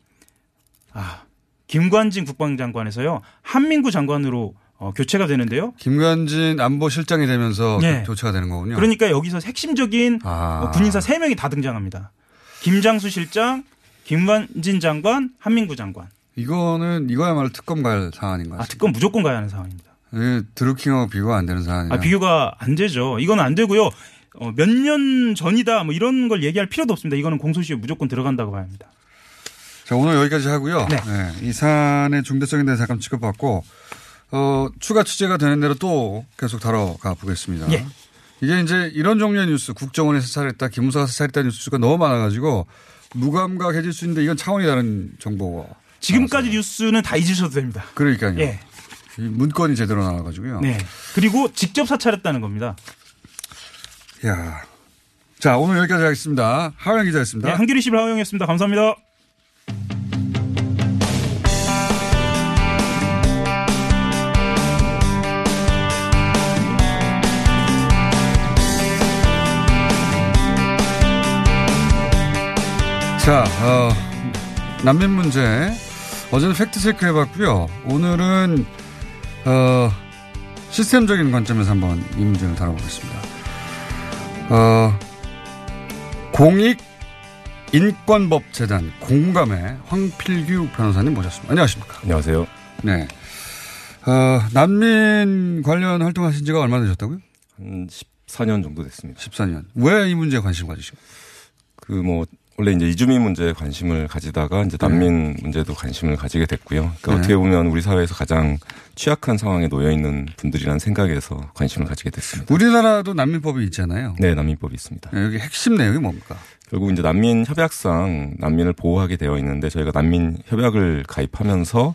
아, 김관진 국방장관에서요. 한민구 장관으로 어, 교체가 되는데요. 김관진 안보실장이 되면서 네. 교체가 되는 거군요. 그러니까 여기서 핵심적인 아. 어, 군인사 3명이 다 등장합니다. 김장수 실장, 김관진 장관, 한민구 장관. 이거는 이거야말로 특검 갈 사안인 것 아. 특검 무조건 가야 하는 상황입니다. 이게 드루킹하고 비교가 안 되는 사안이에요. 아, 비교가 안 되죠. 이건 안 되고요. 어, 몇 년 전이다 뭐 이런 걸 얘기할 필요도 없습니다. 이거는 공소시효 무조건 들어간다고 봐야 합니다. 자, 오늘 여기까지 하고요. 네. 네, 이 사안의 중대성에 대해서 잠깐 짚어봤고, 어, 추가 취재가 되는 대로 또 계속 다뤄가 보겠습니다. 예. 이게 이제 이런 종류의 뉴스, 국정원에서 사찰했다, 기무사가 사찰했다 뉴스가 너무 많아가지고 무감각해질 수 있는데 이건 차원이 다른 정보가. 지금까지 뉴스는 다 잊으셔도 됩니다. 그러니까요. 예. 이 문건이 제대로 나와가지고요. 네. 그리고 직접 사찰했다는 겁니다. 야. 자, 오늘 여기까지 하겠습니다. 하영 기자였습니다. 네, 한규리 씨를 하용이었습니다. 감사합니다. 자, 어, 난민 문제. 어제는 팩트체크 해봤고요. 오늘은, 어, 시스템적인 관점에서 한번 이 문제를 다뤄보겠습니다. 어, 공익 인권법재단 공감의 황필규 변호사님 모셨습니다. 안녕하십니까. 안녕하세요. 네. 어, 난민 관련 활동하신 지가 얼마나 되셨다고요? 한 14년 정도 됐습니다. 14년. 왜 이 문제에 관심 가지시고? 그 뭐 원래 이제 이주민 문제에 관심을 가지다가 이제 난민 문제도 관심을 가지게 됐고요. 그러니까 네. 어떻게 보면 우리 사회에서 가장 취약한 상황에 놓여 있는 분들이라는 생각에서 관심을 가지게 됐습니다. 우리나라도 난민법이 있잖아요. 네, 난민법이 있습니다. 네, 여기 핵심 내용이 뭡니까? 결국 이제 난민 협약상 난민을 보호하게 되어 있는데 저희가 난민 협약을 가입하면서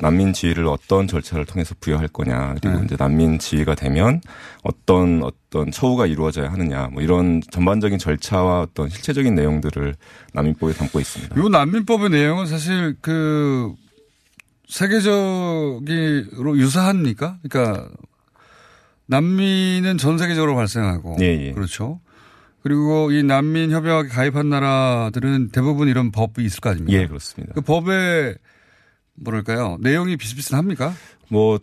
난민 지위를 어떤 절차를 통해서 부여할 거냐 그리고 네. 이제 난민 지위가 되면 어떤 어떤 처우가 이루어져야 하느냐 뭐 이런 전반적인 절차와 어떤 실체적인 내용들을 난민법에 담고 있습니다. 요 난민법의 내용은 사실 그 세계적으로 유사합니까? 그러니까 난민은 전 세계적으로 발생하고 예, 예. 그렇죠. 그리고 이 난민 협약에 가입한 나라들은 대부분 이런 법이 있을 거 아닙니까? 예, 그렇습니다. 그 법에 뭐랄까요? 내용이 비슷비슷합니까? 뭐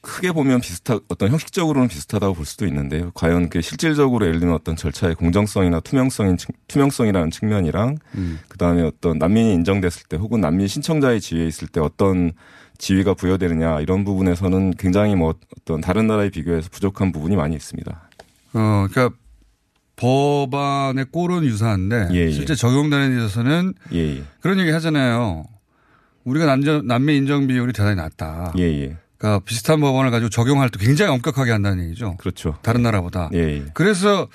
크게 보면 비슷하 어떤 형식적으로는 비슷하다고 볼 수도 있는데요. 과연 그 실질적으로 예를 들면 어떤 절차의 공정성이나 투명성인 측- 투명성이라는 측면이랑 음. 그다음에 어떤 난민이 인정됐을 때 혹은 난민 신청자의 지위에 있을 때 어떤 지위가 부여되느냐 이런 부분에서는 굉장히 뭐 어떤 다른 나라에 비교해서 부족한 부분이 많이 있습니다. 어, 그러니까 법안의 꼴은 유사한데 예, 예. 실제 적용되는 데 있어서는 예, 예. 그런 얘기 하잖아요. 우리가 남자, 난민 인정 비율이 대단히 낮다. 예, 예. 그러니까 비슷한 법안을 가지고 적용할 때 굉장히 엄격하게 한다는 얘기죠. 그렇죠. 다른 나라보다. 예, 예. 그래서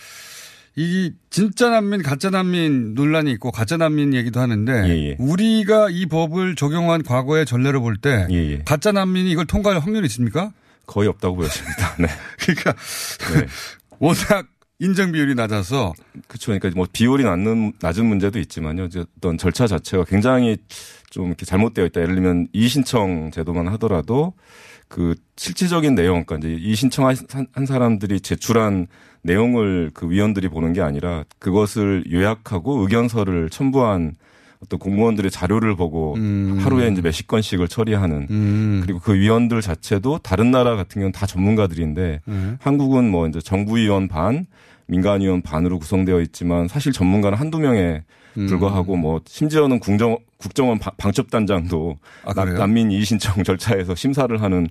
이 진짜 난민, 가짜 난민 논란이 있고 가짜 난민 얘기도 하는데 예, 예. 우리가 이 법을 적용한 과거의 전례를 볼때 예, 예. 가짜 난민이 이걸 통과할 확률이 있습니까? 거의 없다고 보여집니다. 네. 그러니까 워낙 인정 비율이 낮아서 그렇죠. 그러니까 뭐 비율이 낮는 낮은 문제도 있지만요. 어떤 절차 자체가 굉장히 좀 이렇게 잘못되어 있다. 예를 들면 이 신청 제도만 하더라도 그 실질적인 내용, 그러니까 이제 이 신청한 한 사람들이 제출한 내용을 그 위원들이 보는 게 아니라 그것을 요약하고 의견서를 첨부한 어떤 공무원들의 자료를 보고 하루에 이제 몇십 건씩을 처리하는 음. 그리고 그 위원들 자체도 다른 나라 같은 경우는 다 전문가들인데 음. 한국은 뭐 이제 정부위원 반, 민간 위원 반으로 구성되어 있지만 사실 전문가는 한두 명에 음. 불과하고 뭐 심지어는 국정, 국정원 방- 방첩단장도 아? 난민 이의 신청 절차에서 심사를 하는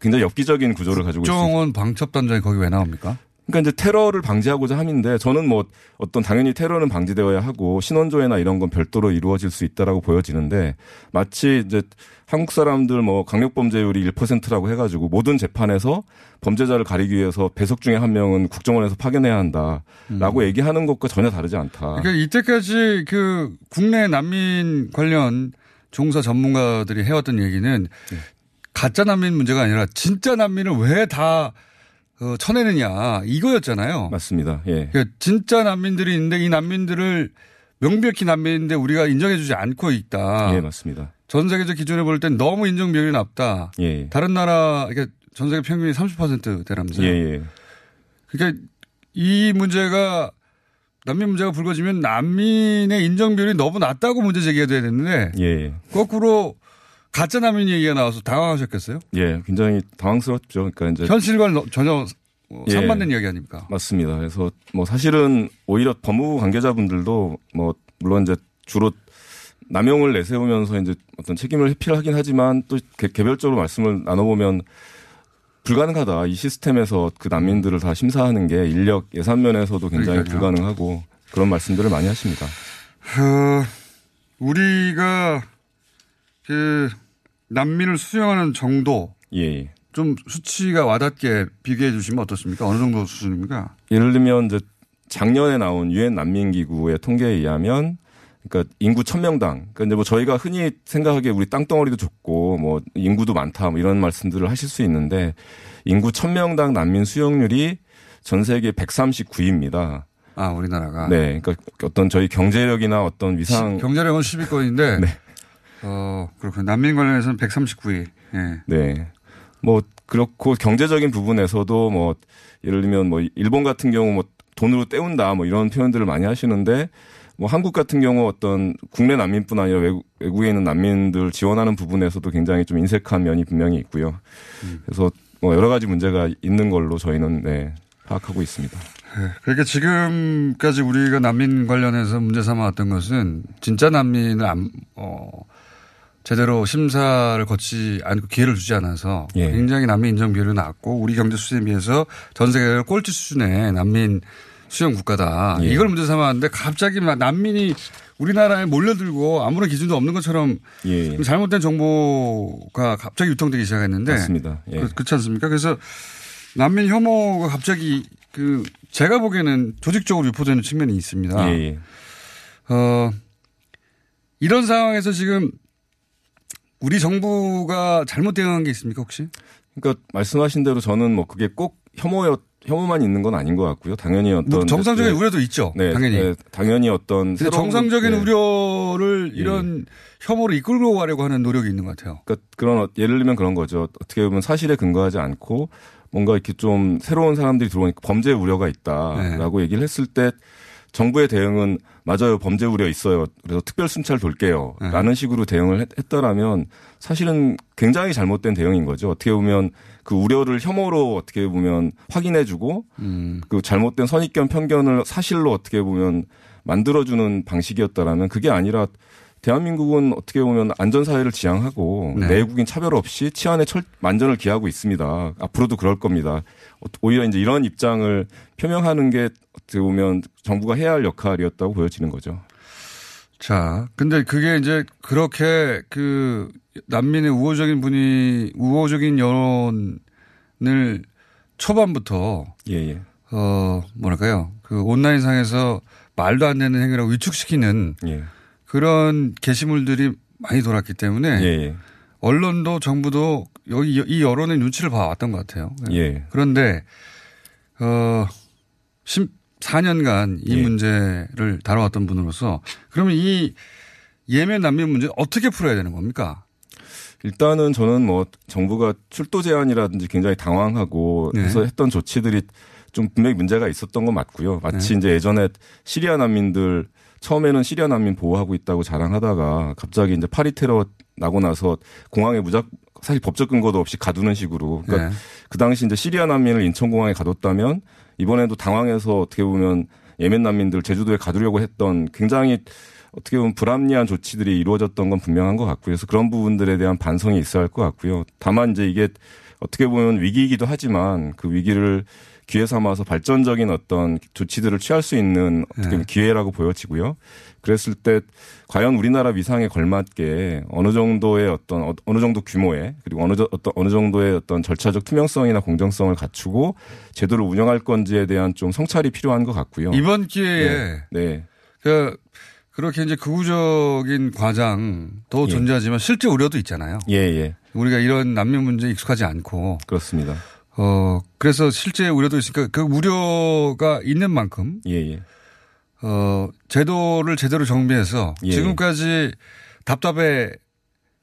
굉장히 엽기적인 구조를 가지고 있습니다. 국정원 방첩단장이 거기 왜 나옵니까? 그러니까 이제 테러를 방지하고자 함인데 저는 뭐 어떤 당연히 테러는 방지되어야 하고 신원조회나 이런 건 별도로 이루어질 수 있다라고 보여지는데 마치 이제 한국 사람들 뭐 강력 범죄율이 1%라고 해가지고 모든 재판에서 범죄자를 가리기 위해서 배석 중에 한 명은 국정원에서 파견해야 한다라고 얘기하는 것과 전혀 다르지 않다. 그러니까 이때까지 그 국내 난민 관련 종사 전문가들이 해왔던 얘기는 네. 가짜 난민 문제가 아니라 진짜 난민을 왜다 어, 쳐내느냐 이거였잖아요. 맞습니다. 예. 그러니까 진짜 난민들이 있는데 이 난민들을 명백히 난민인데 우리가 인정해주지 않고 있다. 예, 맞습니다. 전 세계적 기준에 볼 땐 너무 인정 비율이 낮다. 예. 다른 나라 그러니까 전 세계 평균이 30%대라면서요. 예, 예. 그러니까 이 문제가 난민 문제가 불거지면 난민의 인정 비율이 너무 낮다고 문제 제기가 돼야 되는데 예. 거꾸로 가짜 난민 얘기가 나와서 당황하셨겠어요? 예, 굉장히 당황스럽죠. 그러니까 이제 현실과는 너- 전혀 어, 예. 상반된 이야기 아닙니까? 맞습니다. 그래서 뭐 사실은 오히려 법무부 관계자분들도 뭐 물론 이제 주로 남용을 내세우면서 이제 어떤 책임을 회피를 하긴 하지만 또 개- 개별적으로 말씀을 나눠보면 불가능하다. 이 시스템에서 그 난민들을 다 심사하는 게 인력 예산 면에서도 굉장히 그러니까요. 불가능하고 그런 말씀들을 많이 하십니다. 어, 우리가 그 난민을 수용하는 정도 예. 좀 수치가 와닿게 비교해 주시면 어떻습니까? 어느 정도 수준입니까? 예를 들면 이제 작년에 나온 유엔 난민기구의 통계에 의하면 그러니까 인구 1000명당 그러니까 이제 뭐 저희가 흔히 생각하기에 우리 땅덩어리도 좁고 뭐 인구도 많다 뭐 이런 말씀들을 하실 수 있는데 인구 1000명당 난민 수용률이 전 세계 139위입니다. 아, 우리나라가. 네. 그러니까 어떤 저희 경제력이나 어떤 위상 경제력은 10위권인데 네. 어, 그렇군요. 난민 관련해서는 139위. 예. 네. 뭐 그렇고 경제적인 부분에서도 뭐 예를 들면 뭐 일본 같은 경우 뭐 돈으로 때운다 뭐 이런 표현들을 많이 하시는데 뭐 한국 같은 경우 어떤 국내 난민뿐 아니라 외국, 외국에 있는 난민들 지원하는 부분에서도 굉장히 좀 인색한 면이 분명히 있고요. 그래서 뭐 여러 가지 문제가 있는 걸로 저희는 네, 파악하고 있습니다. 네. 그러니까 지금까지 우리가 난민 관련해서 문제 삼아왔던 것은 진짜 난민을 안, 어, 제대로 심사를 거치 않고 기회를 주지 않아서 예. 굉장히 난민 인정 비율이 낮고 우리 경제 수준에 비해서 전 세계 꼴찌 수준의 난민 수용 국가다. 예. 이걸 문제 삼았는데 갑자기 막 난민이 우리나라에 몰려들고 아무런 기준도 없는 것처럼 예. 잘못된 정보가 갑자기 유통되기 시작했는데 맞습니다. 예. 그, 그렇지 않습니까? 그래서 난민 혐오가 갑자기 그 제가 보기에는 조직적으로 유포되는 측면이 있습니다. 예, 예. 어, 이런 상황에서 지금 우리 정부가 잘못 대응한 게 있습니까 혹시? 그러니까 말씀하신 대로 저는 뭐 그게 꼭 혐오였 혐오만 있는 건 아닌 것 같고요. 당연히 어떤 뭐 정상적인 네. 우려도 있죠. 네, 당연히. 네, 당연히 어떤 정상적인 네. 우려를 이런 혐오로 이끌고 가려고 하는 노력이 있는 것 같아요. 그러니까 그런 어- 예를 들면 그런 거죠. 어떻게 보면 사실에 근거하지 않고 뭔가 이렇게 좀 새로운 사람들이 들어오니까 범죄 우려가 있다라고 얘기를 했을 때 정부의 대응은 맞아요 범죄 우려 있어요 그래서 특별 순찰 돌게요 라는 식으로 대응을 했, 했더라면 사실은 굉장히 잘못된 대응인 거죠 어떻게 보면 그 우려를 혐오로 어떻게 보면 확인해주고 그 잘못된 선입견 편견을 사실로 어떻게 보면 만들어주는 방식이었다라면 그게 아니라 대한민국은 어떻게 보면 안전사회를 지향하고 네. 내국인 차별 없이 치안에 철, 만전을 기하고 있습니다. 앞으로도 그럴 겁니다. 오히려 이제 이런 입장을 표명하는 게 어떻게 보면 정부가 해야 할 역할이었다고 보여지는 거죠. 자, 근데 그게 이제 그렇게 그 난민의 우호적인 분이 우호적인 여론을 초반부터 예, 예. 어 뭐랄까요 그 온라인상에서 말도 안 되는 행위라고 위축시키는 예. 그런 게시물들이 많이 돌았기 때문에 예, 예. 언론도 정부도 여기 이 여론의 눈치를 봐왔던 것 같아요. 예. 그런데 어 14년간 이 예. 문제를 다뤄왔던 분으로서 그러면 이 예멘 난민 문제 어떻게 풀어야 되는 겁니까? 일단은 저는 뭐 정부가 출도 제한이라든지 굉장히 당황하고 네. 해서 했던 조치들이 좀 분명히 문제가 있었던 건 맞고요. 마치 네. 이제 예전에 시리아 난민들 처음에는 시리아 난민 보호하고 있다고 자랑하다가 갑자기 이제 파리 테러 나고 나서 공항에 무작 사실 법적 근거도 없이 가두는 식으로 그러니까 네. 그 당시 이제 시리아 난민을 인천공항에 가뒀다면 이번에도 당황해서 어떻게 보면 예멘 난민들 제주도에 가두려고 했던 굉장히 어떻게 보면 불합리한 조치들이 이루어졌던 건 분명한 것 같고요. 그래서 그런 부분들에 대한 반성이 있어야 할 것 같고요. 다만 이제 이게 어떻게 보면 위기이기도 하지만 그 위기를 기회 삼아서 발전적인 어떤 조치들을 취할 수 있는 어떻게 보면 기회라고 보여지고요. 그랬을 때 과연 우리나라 위상에 걸맞게 어느 정도의 어떤 어- 어느 정도 규모의 그리고 어느 저- 어떤 어느 정도의 어떤 절차적 투명성이나 공정성을 갖추고 제도를 운영할 건지에 대한 좀 성찰이 필요한 것 같고요. 이번 기회에 네. 네. 그 그렇게 이제 극우적인 과장도 예. 존재하지만 실제 우려도 있잖아요. 예, 예. 우리가 이런 난민 문제에 익숙하지 않고 그렇습니다. 어 그래서 실제 우려도 있으니까 그 우려가 있는 만큼 예, 예. 어 제도를 제대로 정비해서 예. 지금까지 답답해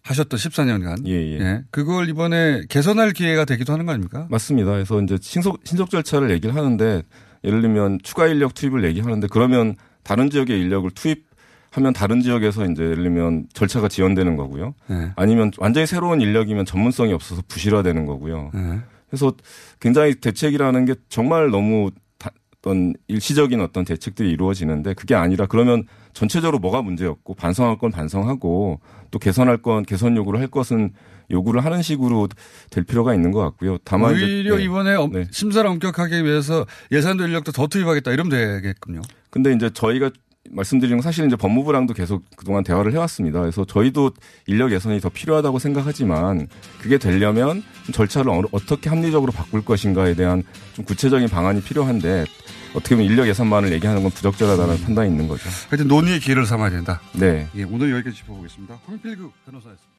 하셨던 14년간 예, 예. 그걸 이번에 개선할 기회가 되기도 하는 거 아닙니까? 맞습니다. 그래서 이제 신속, 신속 절차를 얘기를 하는데 예를 들면 추가 인력 투입을 얘기하는데 그러면 다른 지역의 인력을 투입 하면 다른 지역에서 이제 예를 들면 절차가 지연되는 거고요. 네. 아니면 완전히 새로운 인력이면 전문성이 없어서 부실화되는 거고요. 네. 그래서 굉장히 대책이라는 게 정말 너무 다- 어떤 일시적인 어떤 대책들이 이루어지는데 그게 아니라 그러면 전체적으로 뭐가 문제였고 반성할 건 반성하고 또 개선할 건 개선 요구를 할 것은 요구를 하는 식으로 될 필요가 있는 것 같고요. 다만 오히려 네. 이번에 엄- 네. 심사를 엄격하게 위해서 예산도 인력도 더 투입하겠다 이러면 되겠군요. 근데 이제 저희가 말씀드리는 건 사실 이제 법무부랑도 계속 그동안 대화를 해왔습니다. 그래서 저희도 인력 예산이 더 필요하다고 생각하지만 그게 되려면 절차를 어, 어떻게 합리적으로 바꿀 것인가에 대한 좀 구체적인 방안이 필요한데 어떻게 보면 인력 예산만을 얘기하는 건 부적절하다는 판단이 있는 거죠. 하여튼 논의의 기회를 삼아야 된다. 네. 예, 오늘 여기까지 짚어보겠습니다. 황필규 변호사였습니다.